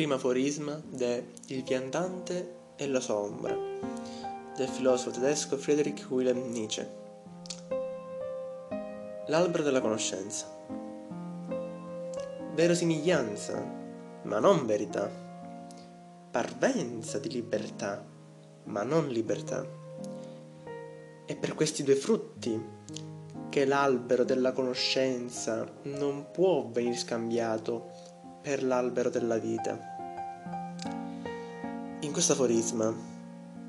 Primo aforisma de Il viandante e la sua ombra del filosofo tedesco Friedrich Wilhelm Nietzsche. L'albero della conoscenza. Verosimiglianza, ma non verità. Parvenza di libertà, ma non libertà. È per questi due frutti che l'albero della conoscenza non può venire scambiato per l'albero della vita. In questo aforisma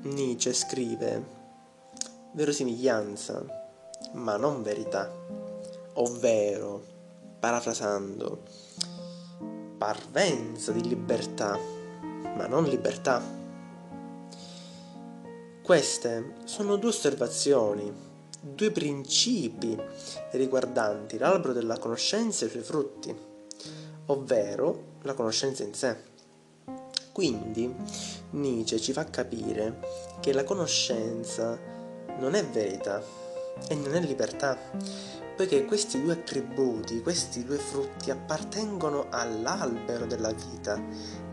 Nietzsche scrive verosimiglianza, ma non verità, ovvero, parafrasando, parvenza di libertà, ma non libertà. Queste sono due osservazioni, due principi riguardanti l'albero della conoscenza e i suoi frutti ovvero la conoscenza in sé. Quindi Nietzsche ci fa capire che la conoscenza non è verità e non è libertà, poiché questi due attributi, questi due frutti appartengono all'albero della vita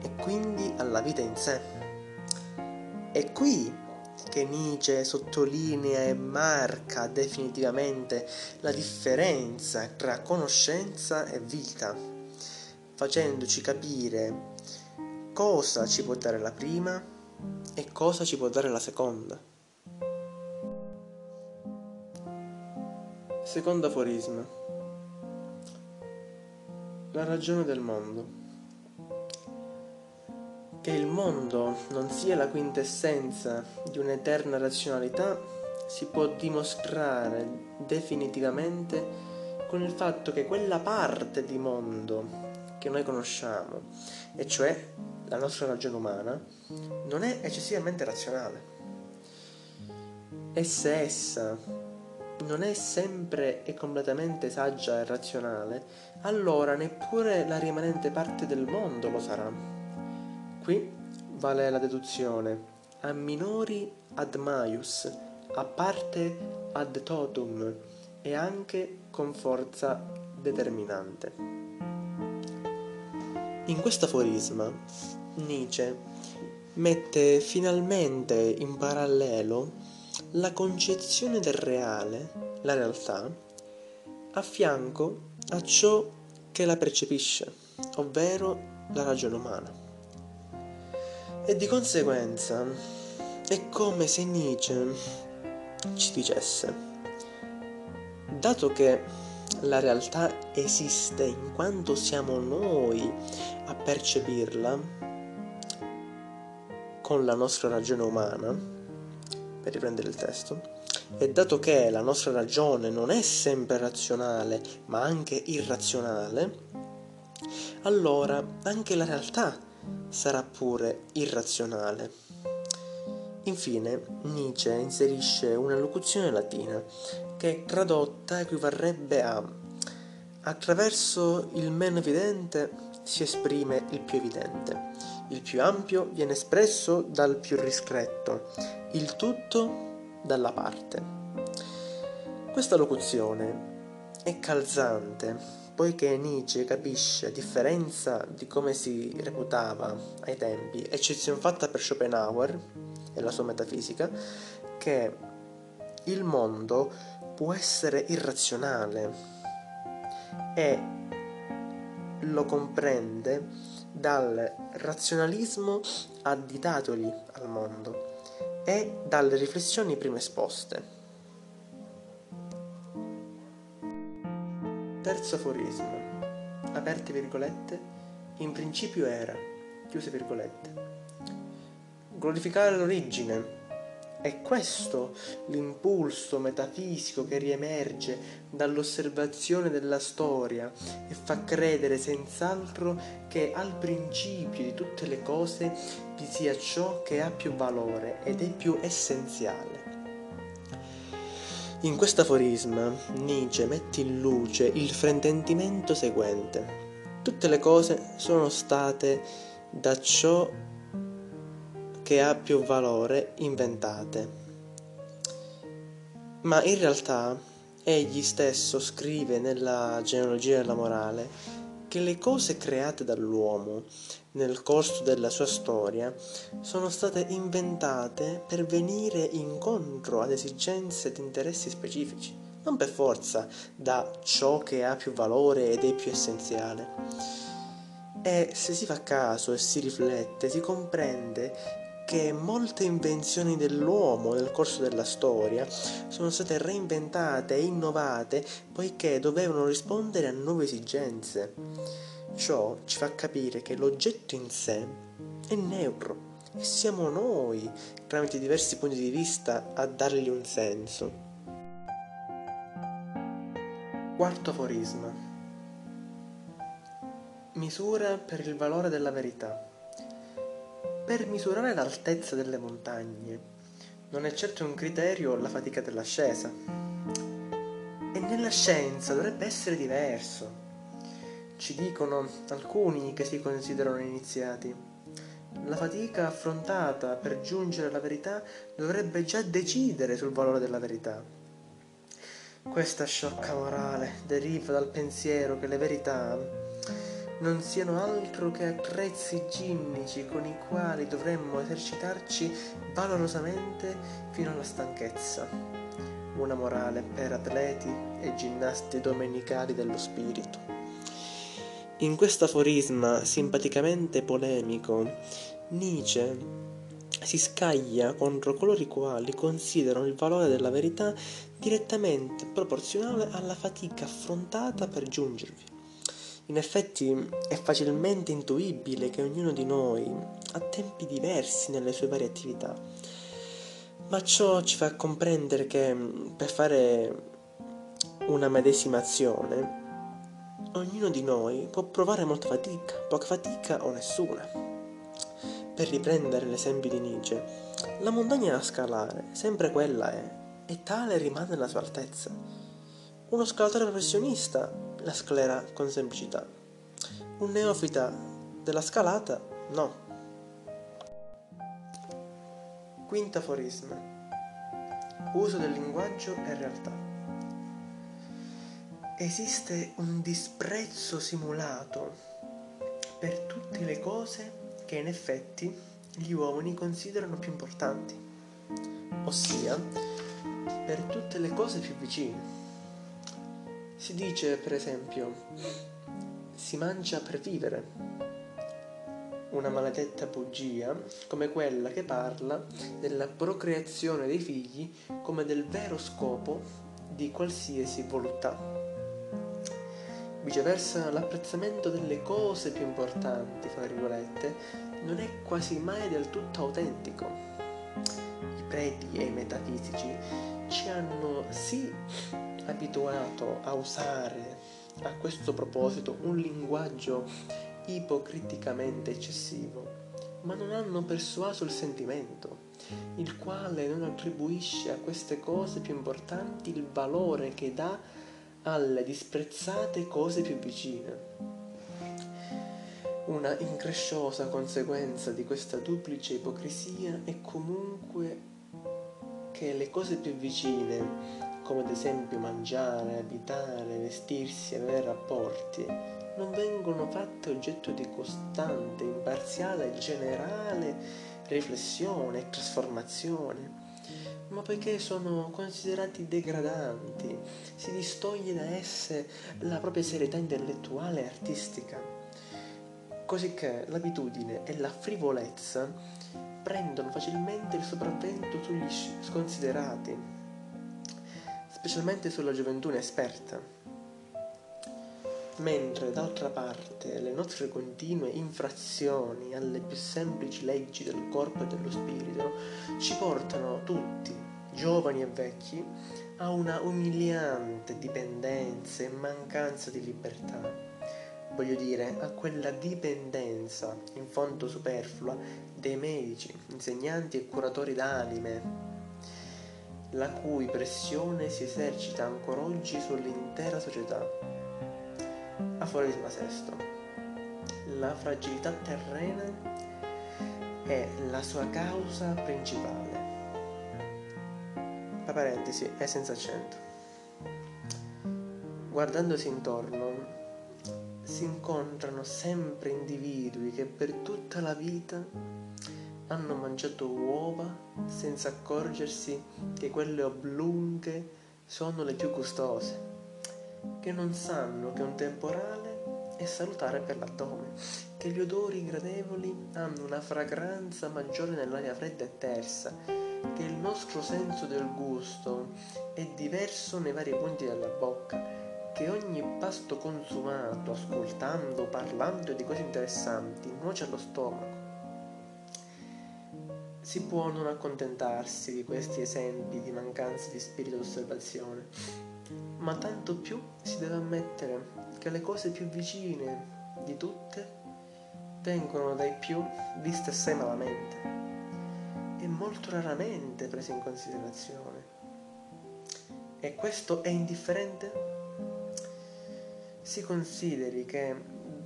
e quindi alla vita in sé. È qui che Nietzsche sottolinea e marca definitivamente la differenza tra conoscenza e vita facendoci capire cosa ci può dare la prima e cosa ci può dare la seconda. Secondo aforisma. La ragione del mondo. Che il mondo non sia la quintessenza di un'eterna razionalità si può dimostrare definitivamente con il fatto che quella parte di mondo che noi conosciamo, e cioè la nostra ragione umana, non è eccessivamente razionale. E se essa non è sempre e completamente saggia e razionale, allora neppure la rimanente parte del mondo lo sarà. Qui vale la deduzione a minori ad maius, a parte ad totum e anche con forza determinante. In questo aforisma Nietzsche mette finalmente in parallelo la concezione del reale, la realtà, a fianco a ciò che la percepisce, ovvero la ragione umana. E di conseguenza è come se Nietzsche ci dicesse, dato che la realtà esiste in quanto siamo noi a percepirla con la nostra ragione umana, per riprendere il testo, e dato che la nostra ragione non è sempre razionale, ma anche irrazionale, allora anche la realtà sarà pure irrazionale. Infine, Nietzsche inserisce una locuzione latina che tradotta equivarrebbe a attraverso il meno evidente si esprime il più evidente, il più ampio viene espresso dal più ristretto, il tutto dalla parte. Questa locuzione è calzante poiché Nietzsche capisce, a differenza di come si reputava ai tempi, eccezione fatta per Schopenhauer e la sua metafisica, che il mondo può essere irrazionale e lo comprende dal razionalismo additatogli al mondo e dalle riflessioni prima esposte. Terzo aforisma. Aperte virgolette. In principio era. Chiuse virgolette. Glorificare l'origine è questo l'impulso metafisico che riemerge dall'osservazione della storia e fa credere senz'altro che al principio di tutte le cose vi sia ciò che ha più valore ed è più essenziale. In questo aforisma Nietzsche mette in luce il fraintendimento seguente. Tutte le cose sono state da ciò che ha più valore inventate. Ma in realtà egli stesso scrive nella genealogia della morale che le cose create dall'uomo nel corso della sua storia sono state inventate per venire incontro ad esigenze ed interessi specifici, non per forza da ciò che ha più valore ed è più essenziale. E se si fa caso e si riflette, si comprende che molte invenzioni dell'uomo nel corso della storia sono state reinventate e innovate poiché dovevano rispondere a nuove esigenze. Ciò ci fa capire che l'oggetto in sé è neutro e siamo noi, tramite diversi punti di vista, a dargli un senso. Quarto aforisma. Misura per il valore della verità. Per misurare l'altezza delle montagne non è certo un criterio la fatica dell'ascesa. E nella scienza dovrebbe essere diverso. Ci dicono alcuni che si considerano iniziati. La fatica affrontata per giungere alla verità dovrebbe già decidere sul valore della verità. Questa sciocca morale deriva dal pensiero che le verità non siano altro che attrezzi ginnici con i quali dovremmo esercitarci valorosamente fino alla stanchezza. Una morale per atleti e ginnasti domenicali dello spirito. In questo aforisma simpaticamente polemico, Nietzsche si scaglia contro coloro i quali considerano il valore della verità direttamente proporzionale alla fatica affrontata per giungervi. In effetti è facilmente intuibile che ognuno di noi ha tempi diversi nelle sue varie attività, ma ciò ci fa comprendere che per fare una medesima azione, ognuno di noi può provare molta fatica, poca fatica o nessuna. Per riprendere l'esempio di Nietzsche, la montagna da scalare, sempre quella è, e tale rimane la sua altezza. Uno scalatore professionista la sclera con semplicità. Un neofita della scalata, no. Quinto aforisma. Uso del linguaggio e realtà. Esiste un disprezzo simulato per tutte le cose che in effetti gli uomini considerano più importanti, ossia per tutte le cose più vicine si dice, per esempio, si mangia per vivere. Una maledetta bugia come quella che parla della procreazione dei figli come del vero scopo di qualsiasi voluttà. Viceversa, l'apprezzamento delle cose più importanti, fra virgolette, non è quasi mai del tutto autentico. I preti e i metafisici ci hanno sì abituato a usare a questo proposito un linguaggio ipocriticamente eccessivo, ma non hanno persuaso il sentimento, il quale non attribuisce a queste cose più importanti il valore che dà alle disprezzate cose più vicine. Una incresciosa conseguenza di questa duplice ipocrisia è comunque che le cose più vicine come ad esempio mangiare, abitare, vestirsi, avere rapporti, non vengono fatte oggetto di costante, imparziale e generale riflessione e trasformazione, ma poiché sono considerati degradanti, si distoglie da esse la propria serietà intellettuale e artistica, cosicché l'abitudine e la frivolezza prendono facilmente il sopravvento sugli sconsiderati specialmente sulla gioventù inesperta. Mentre d'altra parte le nostre continue infrazioni alle più semplici leggi del corpo e dello spirito ci portano tutti, giovani e vecchi, a una umiliante dipendenza e mancanza di libertà. Voglio dire, a quella dipendenza, in fondo superflua, dei medici, insegnanti e curatori d'anime, la cui pressione si esercita ancora oggi sull'intera società. Aforisma sesto. La fragilità terrena è la sua causa principale. La parentesi è senza accento. Guardandosi intorno, si incontrano sempre individui che per tutta la vita hanno mangiato uova senza accorgersi che quelle oblunghe sono le più gustose, che non sanno che un temporale è salutare per l'addome, che gli odori gradevoli hanno una fragranza maggiore nell'aria fredda e tersa, che il nostro senso del gusto è diverso nei vari punti della bocca, che ogni pasto consumato, ascoltando, parlando di cose interessanti, nuoce allo stomaco si può non accontentarsi di questi esempi di mancanza di spirito d'osservazione, ma tanto più si deve ammettere che le cose più vicine di tutte vengono dai più viste assai malamente e molto raramente prese in considerazione. E questo è indifferente? Si consideri che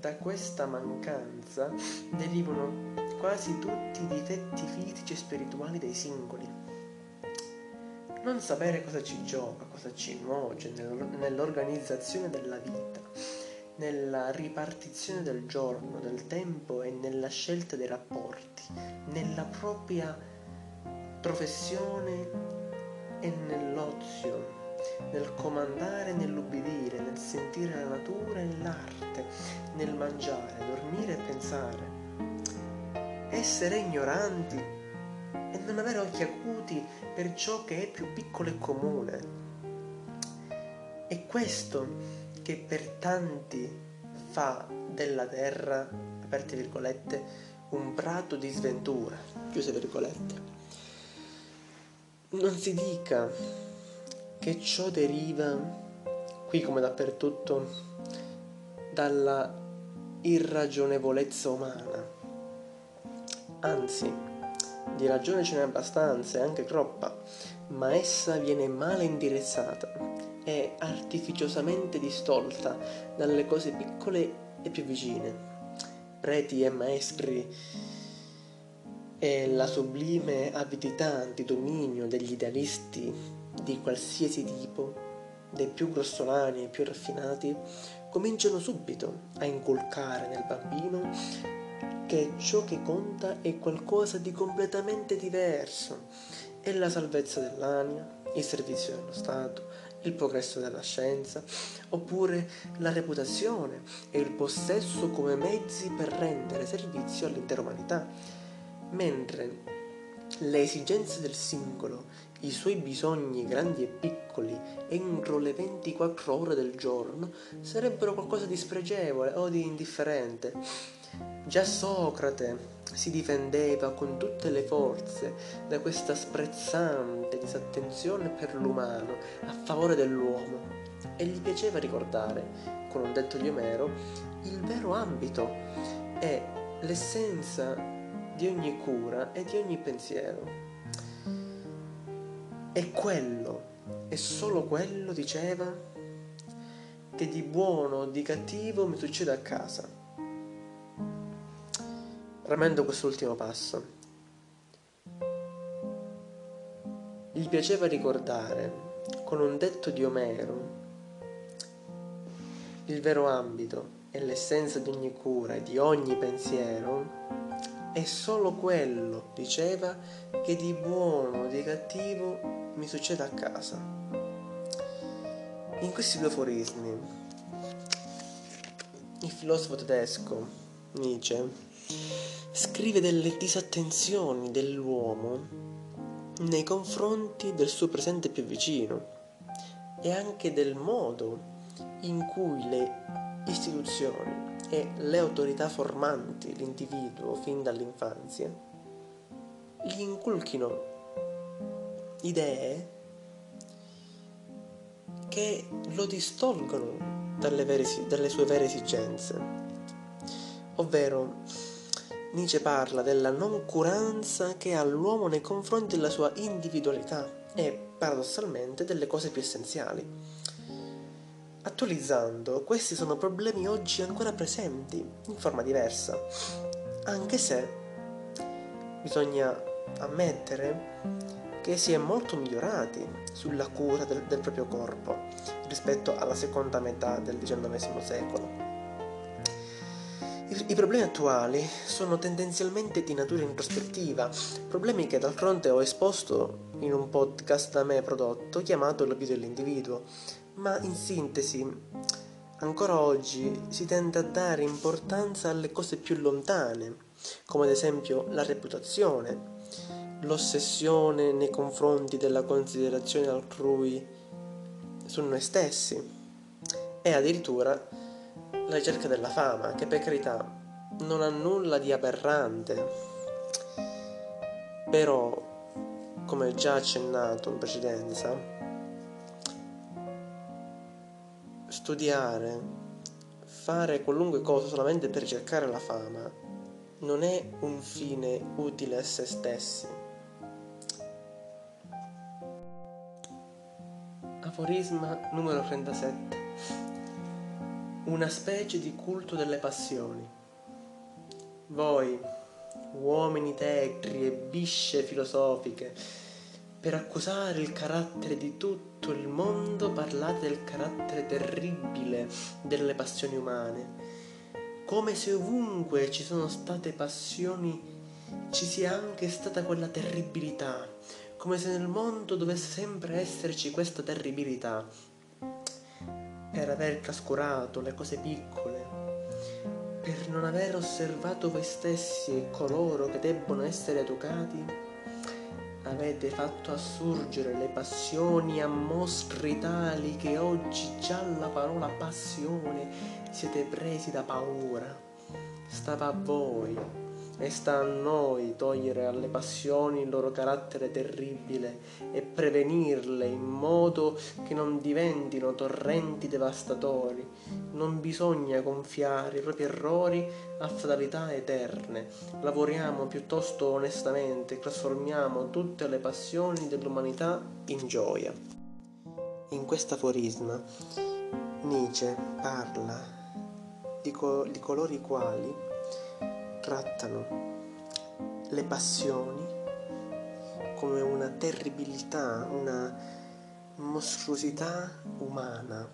da questa mancanza derivano quasi tutti i difetti fisici e spirituali dei singoli. Non sapere cosa ci gioca, cosa ci nuoce nell'organizzazione della vita, nella ripartizione del giorno, del tempo e nella scelta dei rapporti, nella propria professione e nell'ozio, nel comandare e nell'ubbidire, nel sentire la natura e l'arte, nel mangiare, dormire e pensare essere ignoranti e non avere occhi acuti per ciò che è più piccolo e comune. È questo che per tanti fa della terra, aperte virgolette, un prato di sventura, chiuse virgolette. Non si dica che ciò deriva, qui come dappertutto, dalla irragionevolezza umana anzi, di ragione ce n'è abbastanza e anche troppa, ma essa viene male indirizzata e artificiosamente distolta dalle cose piccole e più vicine. Preti e maestri e la sublime avidità di dominio degli idealisti di qualsiasi tipo, dei più grossolani e più raffinati, cominciano subito a inculcare nel bambino che ciò che conta è qualcosa di completamente diverso. È la salvezza dell'anima, il servizio dello Stato, il progresso della scienza, oppure la reputazione e il possesso come mezzi per rendere servizio all'intera umanità. Mentre le esigenze del singolo, i suoi bisogni grandi e piccoli entro le 24 ore del giorno sarebbero qualcosa di spregevole o di indifferente Già Socrate si difendeva con tutte le forze da questa sprezzante disattenzione per l'umano a favore dell'uomo e gli piaceva ricordare, con un detto di Omero, il vero ambito e l'essenza di ogni cura e di ogni pensiero. E quello, e solo quello, diceva, che di buono o di cattivo mi succede a casa ramendo quest'ultimo passo. Gli piaceva ricordare, con un detto di Omero, il vero ambito e l'essenza di ogni cura e di ogni pensiero è solo quello, diceva, che di buono o di cattivo mi succede a casa. In questi due aforismi, il filosofo tedesco Nietzsche scrive delle disattenzioni dell'uomo nei confronti del suo presente più vicino e anche del modo in cui le istituzioni e le autorità formanti l'individuo fin dall'infanzia gli inculchino idee che lo distolgono dalle, vere, dalle sue vere esigenze, ovvero Nietzsche parla della noncuranza che ha l'uomo nei confronti della sua individualità e, paradossalmente, delle cose più essenziali. Attualizzando, questi sono problemi oggi ancora presenti, in forma diversa, anche se bisogna ammettere che si è molto migliorati sulla cura del, del proprio corpo rispetto alla seconda metà del XIX secolo. I, problemi attuali sono tendenzialmente di natura introspettiva, problemi che dal fronte ho esposto in un podcast da me prodotto chiamato vita dell'individuo, ma in sintesi, ancora oggi si tende a dare importanza alle cose più lontane, come ad esempio la reputazione, l'ossessione nei confronti della considerazione altrui su noi stessi e addirittura la ricerca della fama, che per carità non ha nulla di aberrante, però, come già accennato in precedenza, studiare, fare qualunque cosa solamente per cercare la fama, non è un fine utile a se stessi. Aforisma numero 37 una specie di culto delle passioni. Voi, uomini tetri e bisce filosofiche, per accusare il carattere di tutto il mondo parlate del carattere terribile delle passioni umane, come se ovunque ci sono state passioni ci sia anche stata quella terribilità, come se nel mondo dovesse sempre esserci questa terribilità, per aver trascurato le cose piccole, per non aver osservato voi stessi e coloro che debbono essere educati, avete fatto assurgere le passioni a mostri tali che oggi già la parola passione siete presi da paura. Stava a voi e sta a noi togliere alle passioni il loro carattere terribile e prevenirle in modo che non diventino torrenti devastatori. Non bisogna gonfiare i propri errori a fatalità eterne. Lavoriamo piuttosto onestamente e trasformiamo tutte le passioni dell'umanità in gioia. In questo aforisma Nietzsche parla di, co- di coloro i quali trattano le passioni come una terribilità, una mostruosità umana,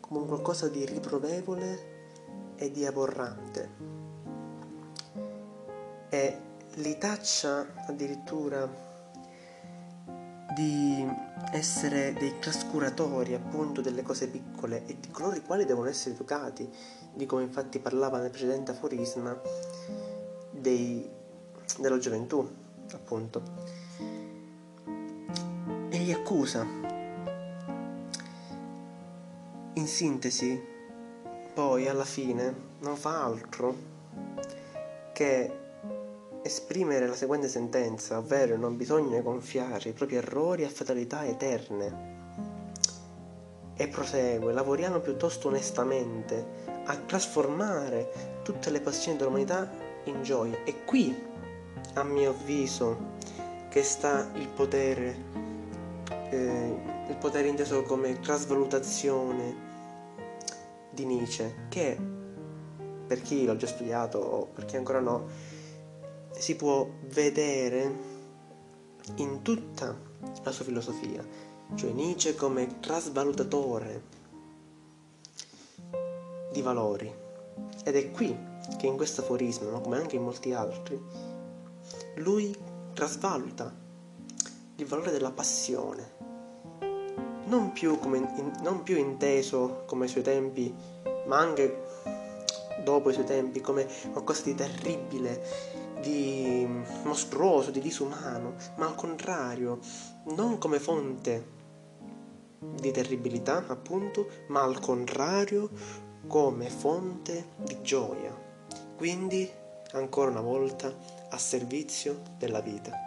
come un qualcosa di riprovevole e di aborrante. E li taccia addirittura di essere dei trascuratori appunto delle cose piccole e di coloro i quali devono essere educati, di come infatti parlava nel precedente aforisma dei, della gioventù, appunto. E li accusa. In sintesi, poi alla fine non fa altro che esprimere la seguente sentenza, ovvero non bisogna gonfiare i propri errori a fatalità eterne. E prosegue, lavoriamo piuttosto onestamente a trasformare tutte le passioni dell'umanità in gioia. E qui, a mio avviso, che sta il potere, eh, il potere inteso come trasvalutazione di Nietzsche, che per chi l'ha già studiato o per chi ancora no, si può vedere in tutta la sua filosofia, cioè Nietzsche come trasvalutatore di valori. Ed è qui che in questo aforismo, ma come anche in molti altri, lui trasvaluta il valore della passione, non più, come, in, non più inteso come ai suoi tempi, ma anche dopo i suoi tempi, come qualcosa di terribile, di mostruoso, di disumano, ma al contrario, non come fonte di terribilità, appunto, ma al contrario come fonte di gioia, quindi ancora una volta a servizio della vita.